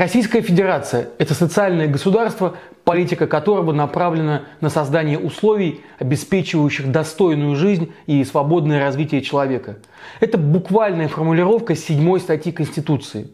Российская Федерация – это социальное государство, политика которого направлена на создание условий, обеспечивающих достойную жизнь и свободное развитие человека. Это буквальная формулировка седьмой статьи Конституции.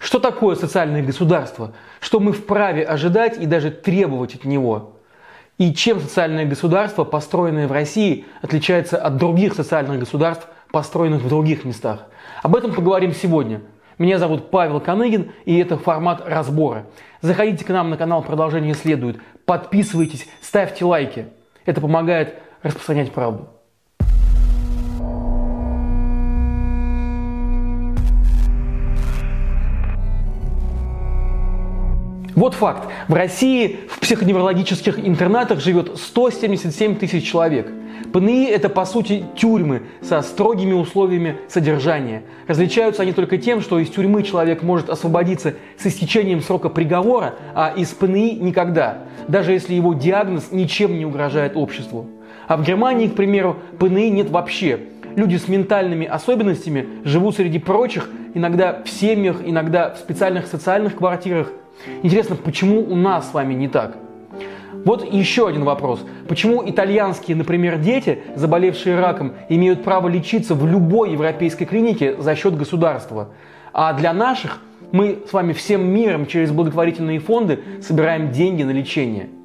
Что такое социальное государство? Что мы вправе ожидать и даже требовать от него? И чем социальное государство, построенное в России, отличается от других социальных государств, построенных в других местах? Об этом поговорим сегодня – меня зовут Павел Коныгин, и это формат разбора. Заходите к нам на канал «Продолжение следует», подписывайтесь, ставьте лайки. Это помогает распространять правду. Вот факт. В России в психоневрологических интернатах живет 177 тысяч человек. ПНИ – это, по сути, тюрьмы со строгими условиями содержания. Различаются они только тем, что из тюрьмы человек может освободиться с истечением срока приговора, а из ПНИ – никогда, даже если его диагноз ничем не угрожает обществу. А в Германии, к примеру, ПНИ нет вообще. Люди с ментальными особенностями живут среди прочих, иногда в семьях, иногда в специальных социальных квартирах, Интересно, почему у нас с вами не так? Вот еще один вопрос. Почему итальянские, например, дети, заболевшие раком, имеют право лечиться в любой европейской клинике за счет государства? А для наших мы с вами всем миром через благотворительные фонды собираем деньги на лечение –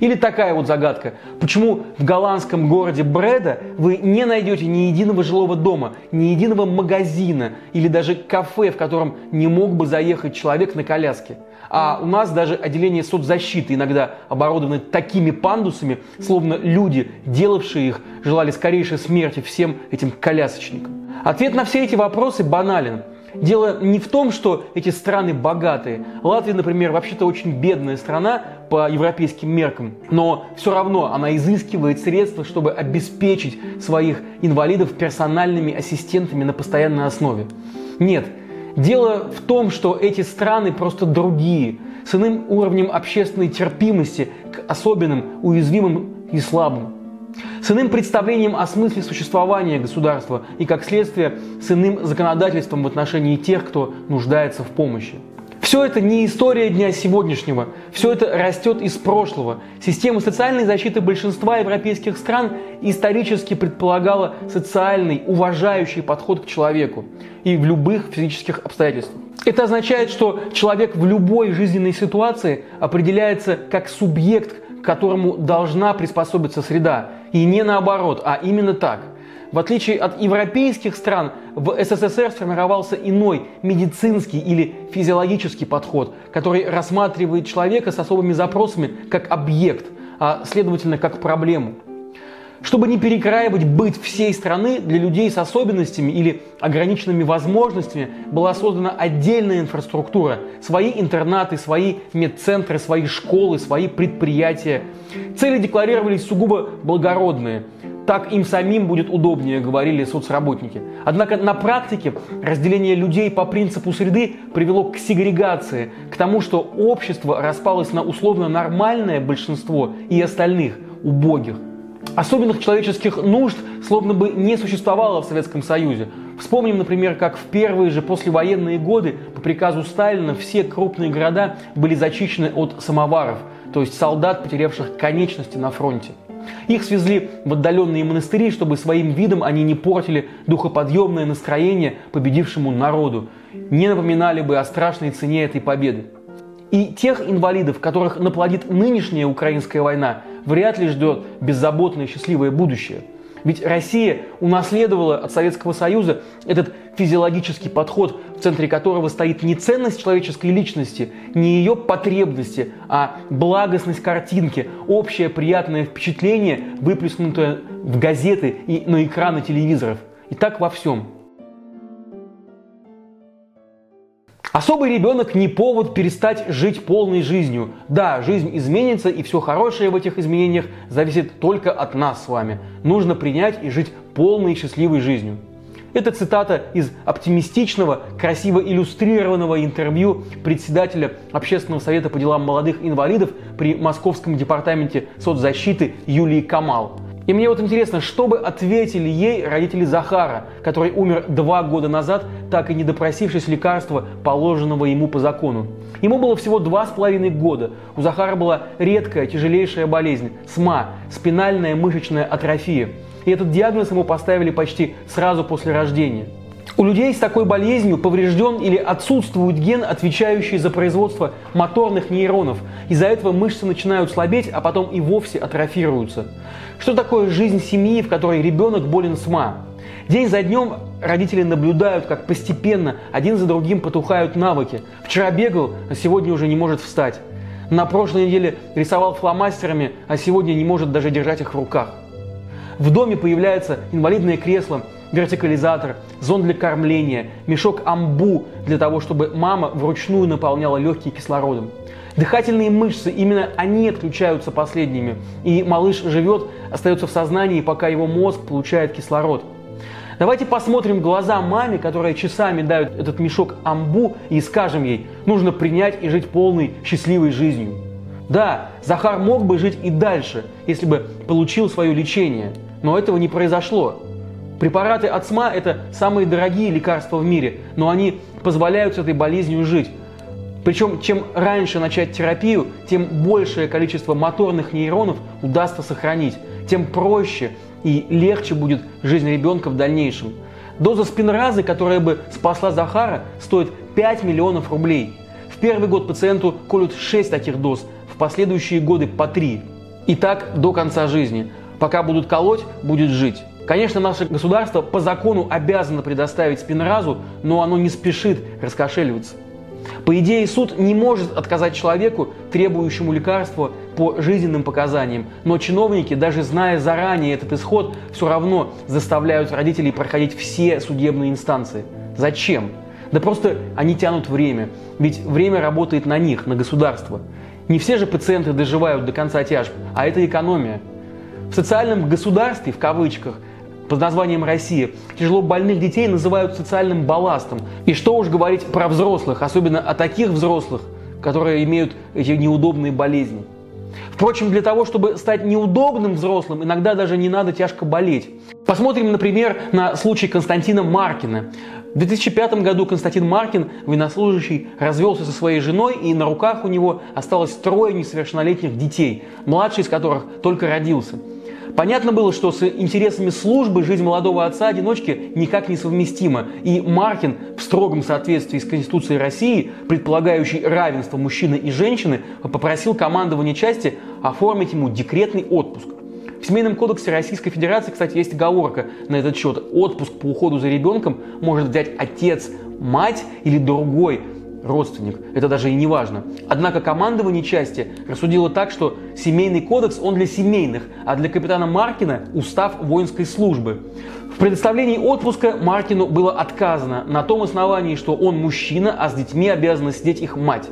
или такая вот загадка. Почему в голландском городе Бреда вы не найдете ни единого жилого дома, ни единого магазина или даже кафе, в котором не мог бы заехать человек на коляске? А у нас даже отделение соцзащиты иногда оборудованы такими пандусами, словно люди, делавшие их, желали скорейшей смерти всем этим колясочникам. Ответ на все эти вопросы банален – Дело не в том, что эти страны богатые. Латвия, например, вообще-то очень бедная страна по европейским меркам, но все равно она изыскивает средства, чтобы обеспечить своих инвалидов персональными ассистентами на постоянной основе. Нет, дело в том, что эти страны просто другие, с иным уровнем общественной терпимости к особенным, уязвимым и слабым с иным представлением о смысле существования государства и, как следствие, с иным законодательством в отношении тех, кто нуждается в помощи. Все это не история дня сегодняшнего, все это растет из прошлого. Система социальной защиты большинства европейских стран исторически предполагала социальный, уважающий подход к человеку и в любых физических обстоятельствах. Это означает, что человек в любой жизненной ситуации определяется как субъект, к которому должна приспособиться среда, и не наоборот, а именно так. В отличие от европейских стран, в СССР сформировался иной медицинский или физиологический подход, который рассматривает человека с особыми запросами как объект, а следовательно как проблему. Чтобы не перекраивать быт всей страны, для людей с особенностями или ограниченными возможностями была создана отдельная инфраструктура, свои интернаты, свои медцентры, свои школы, свои предприятия – Цели декларировались сугубо благородные. Так им самим будет удобнее, говорили соцработники. Однако на практике разделение людей по принципу среды привело к сегрегации, к тому, что общество распалось на условно нормальное большинство и остальных, убогих. Особенных человеческих нужд словно бы не существовало в Советском Союзе. Вспомним, например, как в первые же послевоенные годы по приказу Сталина все крупные города были зачищены от самоваров – то есть солдат, потерявших конечности на фронте. Их свезли в отдаленные монастыри, чтобы своим видом они не портили духоподъемное настроение победившему народу, не напоминали бы о страшной цене этой победы. И тех инвалидов, которых наплодит нынешняя украинская война, вряд ли ждет беззаботное счастливое будущее – ведь Россия унаследовала от Советского Союза этот физиологический подход, в центре которого стоит не ценность человеческой личности, не ее потребности, а благостность картинки, общее приятное впечатление, выплеснутое в газеты и на экраны телевизоров. И так во всем. Особый ребенок не повод перестать жить полной жизнью. Да, жизнь изменится, и все хорошее в этих изменениях зависит только от нас с вами. Нужно принять и жить полной и счастливой жизнью. Это цитата из оптимистичного, красиво иллюстрированного интервью председателя Общественного совета по делам молодых инвалидов при Московском департаменте соцзащиты Юлии Камал. И мне вот интересно, что бы ответили ей родители Захара, который умер два года назад, так и не допросившись лекарства, положенного ему по закону. Ему было всего два с половиной года. У Захара была редкая, тяжелейшая болезнь – СМА – спинальная мышечная атрофия. И этот диагноз ему поставили почти сразу после рождения. У людей с такой болезнью поврежден или отсутствует ген, отвечающий за производство моторных нейронов. Из-за этого мышцы начинают слабеть, а потом и вовсе атрофируются. Что такое жизнь семьи, в которой ребенок болен СМА? День за днем родители наблюдают, как постепенно один за другим потухают навыки. Вчера бегал, а сегодня уже не может встать. На прошлой неделе рисовал фломастерами, а сегодня не может даже держать их в руках. В доме появляется инвалидное кресло, вертикализатор, зон для кормления, мешок амбу для того, чтобы мама вручную наполняла легкие кислородом. Дыхательные мышцы, именно они отключаются последними. И малыш живет, остается в сознании, пока его мозг получает кислород. Давайте посмотрим глаза маме, которая часами дает этот мешок амбу, и скажем ей, нужно принять и жить полной счастливой жизнью. Да, Захар мог бы жить и дальше, если бы получил свое лечение, но этого не произошло. Препараты от СМА – это самые дорогие лекарства в мире, но они позволяют с этой болезнью жить. Причем, чем раньше начать терапию, тем большее количество моторных нейронов удастся сохранить, тем проще и легче будет жизнь ребенка в дальнейшем. Доза спинразы, которая бы спасла Захара, стоит 5 миллионов рублей. В первый год пациенту колют 6 таких доз, в последующие годы по 3. И так до конца жизни. Пока будут колоть, будет жить. Конечно, наше государство по закону обязано предоставить спинразу, но оно не спешит раскошеливаться. По идее, суд не может отказать человеку, требующему лекарства по жизненным показаниям, но чиновники, даже зная заранее этот исход, все равно заставляют родителей проходить все судебные инстанции. Зачем? Да просто они тянут время, ведь время работает на них, на государство. Не все же пациенты доживают до конца тяжб, а это экономия. В социальном государстве, в кавычках, под названием «Россия» тяжело больных детей называют социальным балластом. И что уж говорить про взрослых, особенно о таких взрослых, которые имеют эти неудобные болезни. Впрочем, для того, чтобы стать неудобным взрослым, иногда даже не надо тяжко болеть. Посмотрим, например, на случай Константина Маркина. В 2005 году Константин Маркин, военнослужащий, развелся со своей женой, и на руках у него осталось трое несовершеннолетних детей, младший из которых только родился – Понятно было, что с интересами службы жизнь молодого отца-одиночки никак не совместима, и Маркин в строгом соответствии с Конституцией России, предполагающей равенство мужчины и женщины, попросил командование части оформить ему декретный отпуск. В Семейном кодексе Российской Федерации, кстати, есть оговорка на этот счет. Отпуск по уходу за ребенком может взять отец, мать или другой родственник. Это даже и не важно. Однако командование части рассудило так, что семейный кодекс, он для семейных, а для капитана Маркина устав воинской службы. В предоставлении отпуска Маркину было отказано на том основании, что он мужчина, а с детьми обязана сидеть их мать.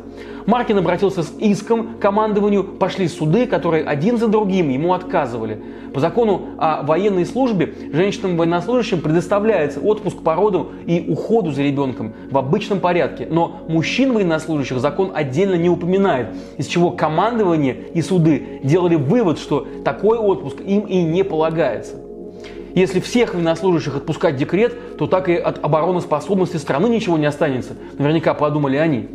Маркин обратился с иском к командованию, пошли суды, которые один за другим ему отказывали. По закону о военной службе женщинам-военнослужащим предоставляется отпуск по роду и уходу за ребенком в обычном порядке, но мужчин-военнослужащих закон отдельно не упоминает, из чего командование и суды делали вывод, что такой отпуск им и не полагается. Если всех военнослужащих отпускать декрет, то так и от обороноспособности страны ничего не останется. Наверняка подумали они.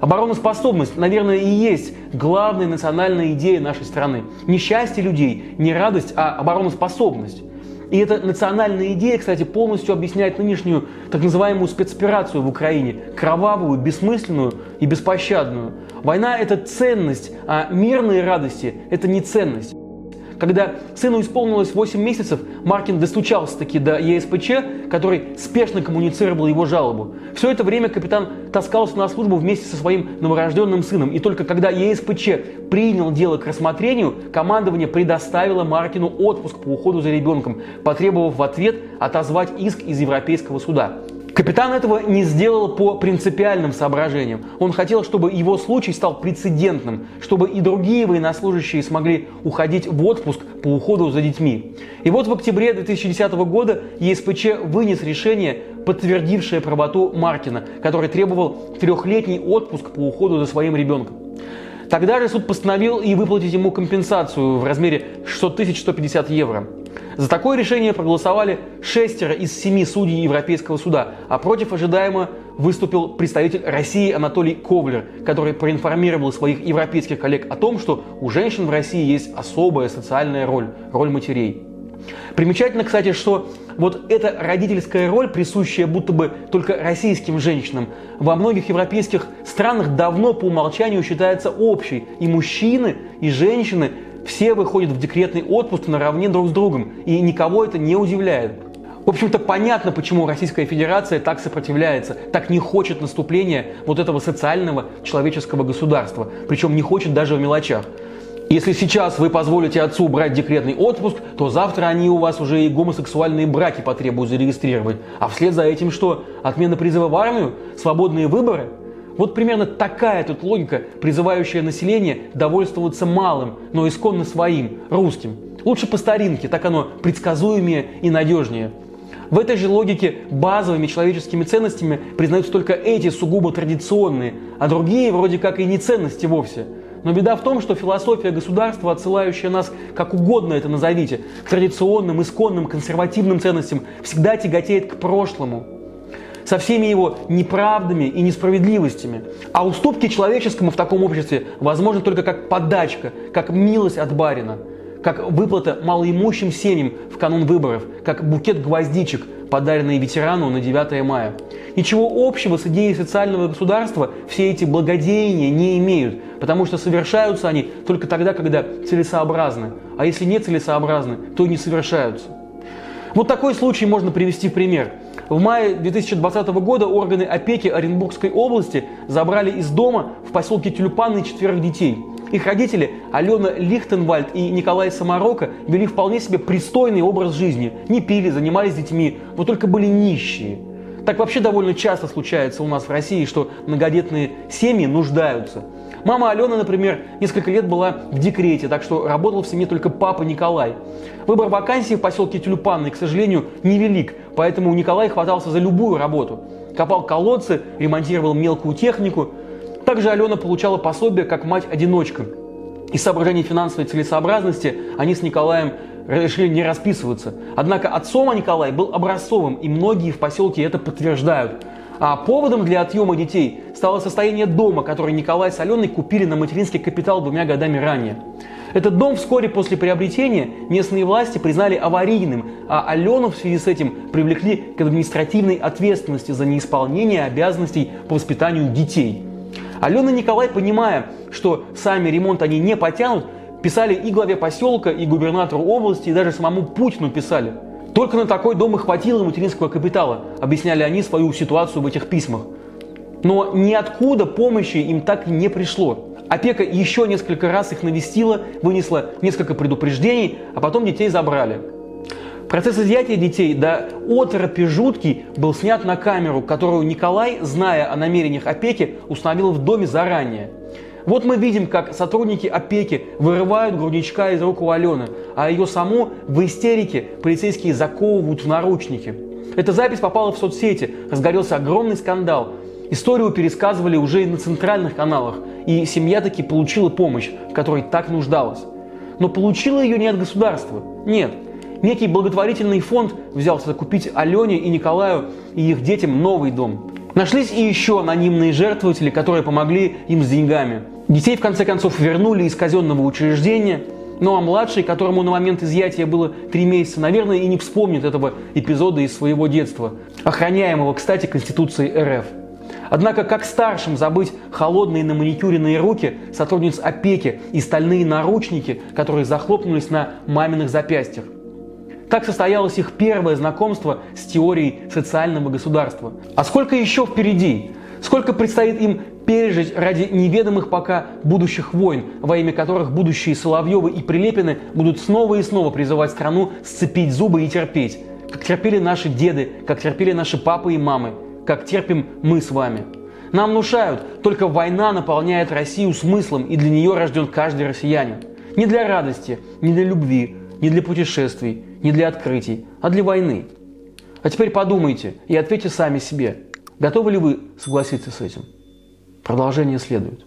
Обороноспособность, наверное, и есть главная национальная идея нашей страны. Не счастье людей, не радость, а обороноспособность. И эта национальная идея, кстати, полностью объясняет нынешнюю так называемую спецоперацию в Украине. Кровавую, бессмысленную и беспощадную. Война – это ценность, а мирные радости – это не ценность. Когда сыну исполнилось 8 месяцев, Маркин достучался таки до ЕСПЧ, который спешно коммуницировал его жалобу. Все это время капитан таскался на службу вместе со своим новорожденным сыном. И только когда ЕСПЧ принял дело к рассмотрению, командование предоставило Маркину отпуск по уходу за ребенком, потребовав в ответ отозвать иск из Европейского суда. Капитан этого не сделал по принципиальным соображениям. Он хотел, чтобы его случай стал прецедентным, чтобы и другие военнослужащие смогли уходить в отпуск по уходу за детьми. И вот в октябре 2010 года ЕСПЧ вынес решение, подтвердившее правоту Маркина, который требовал трехлетний отпуск по уходу за своим ребенком. Тогда же суд постановил и выплатить ему компенсацию в размере 600 150 евро. За такое решение проголосовали шестеро из семи судей Европейского суда, а против ожидаемо выступил представитель России Анатолий Ковлер, который проинформировал своих европейских коллег о том, что у женщин в России есть особая социальная роль, роль матерей. Примечательно, кстати, что вот эта родительская роль, присущая будто бы только российским женщинам, во многих европейских странах давно по умолчанию считается общей. И мужчины, и женщины все выходят в декретный отпуск наравне друг с другом, и никого это не удивляет. В общем-то, понятно, почему Российская Федерация так сопротивляется, так не хочет наступления вот этого социального человеческого государства, причем не хочет даже в мелочах. Если сейчас вы позволите отцу брать декретный отпуск, то завтра они у вас уже и гомосексуальные браки потребуют зарегистрировать. А вслед за этим что? Отмена призыва в армию? Свободные выборы? Вот примерно такая тут логика, призывающая население довольствоваться малым, но исконно своим, русским. Лучше по старинке, так оно предсказуемее и надежнее. В этой же логике базовыми человеческими ценностями признаются только эти сугубо традиционные, а другие вроде как и не ценности вовсе – но беда в том, что философия государства, отсылающая нас, как угодно это назовите, к традиционным, исконным, консервативным ценностям, всегда тяготеет к прошлому, со всеми его неправдами и несправедливостями. А уступки человеческому в таком обществе возможны только как подачка, как милость от барина, как выплата малоимущим семьям в канун выборов, как букет гвоздичек, подаренный ветерану на 9 мая. Ничего общего с идеей социального государства все эти благодеяния не имеют, потому что совершаются они только тогда, когда целесообразны. А если не целесообразны, то и не совершаются. Вот такой случай можно привести в пример. В мае 2020 года органы опеки Оренбургской области забрали из дома в поселке Тюльпанный четверых детей. Их родители Алена Лихтенвальд и Николай Самарока вели вполне себе пристойный образ жизни. Не пили, занимались детьми, но только были нищие. Так вообще довольно часто случается у нас в России, что многодетные семьи нуждаются. Мама Алена, например, несколько лет была в декрете, так что работал в семье только папа Николай. Выбор вакансий в поселке Тюльпанный, к сожалению, невелик, поэтому Николай хватался за любую работу. Копал колодцы, ремонтировал мелкую технику. Также Алена получала пособие как мать-одиночка. Из соображений финансовой целесообразности они с Николаем решили не расписываться. Однако отцом Николай был образцовым, и многие в поселке это подтверждают. А поводом для отъема детей стало состояние дома, который Николай с Аленой купили на материнский капитал двумя годами ранее. Этот дом вскоре после приобретения местные власти признали аварийным, а Алену в связи с этим привлекли к административной ответственности за неисполнение обязанностей по воспитанию детей. Алена и Николай, понимая, что сами ремонт они не потянут, Писали и главе поселка, и губернатору области, и даже самому Путину писали. Только на такой дом и хватило материнского капитала, объясняли они свою ситуацию в этих письмах. Но ниоткуда помощи им так и не пришло. Опека еще несколько раз их навестила, вынесла несколько предупреждений, а потом детей забрали. Процесс изъятия детей до оторопи жуткий был снят на камеру, которую Николай, зная о намерениях опеки, установил в доме заранее – вот мы видим, как сотрудники опеки вырывают грудничка из рук у Алены, а ее саму в истерике полицейские заковывают в наручники. Эта запись попала в соцсети, разгорелся огромный скандал. Историю пересказывали уже и на центральных каналах, и семья таки получила помощь, в которой так нуждалась. Но получила ее не от государства. Нет, некий благотворительный фонд взялся купить Алене и Николаю и их детям новый дом. Нашлись и еще анонимные жертвователи, которые помогли им с деньгами. Детей, в конце концов, вернули из казенного учреждения, ну а младший, которому на момент изъятия было три месяца, наверное, и не вспомнит этого эпизода из своего детства, охраняемого, кстати, Конституцией РФ. Однако, как старшим забыть холодные на маникюренные руки сотрудниц опеки и стальные наручники, которые захлопнулись на маминых запястьях? Так состоялось их первое знакомство с теорией социального государства. А сколько еще впереди? Сколько предстоит им пережить ради неведомых пока будущих войн, во имя которых будущие Соловьевы и Прилепины будут снова и снова призывать страну сцепить зубы и терпеть, как терпели наши деды, как терпели наши папы и мамы, как терпим мы с вами. Нам внушают, только война наполняет Россию смыслом, и для нее рожден каждый россиянин. Не для радости, не для любви, не для путешествий, не для открытий, а для войны. А теперь подумайте и ответьте сами себе, готовы ли вы согласиться с этим. Продолжение следует.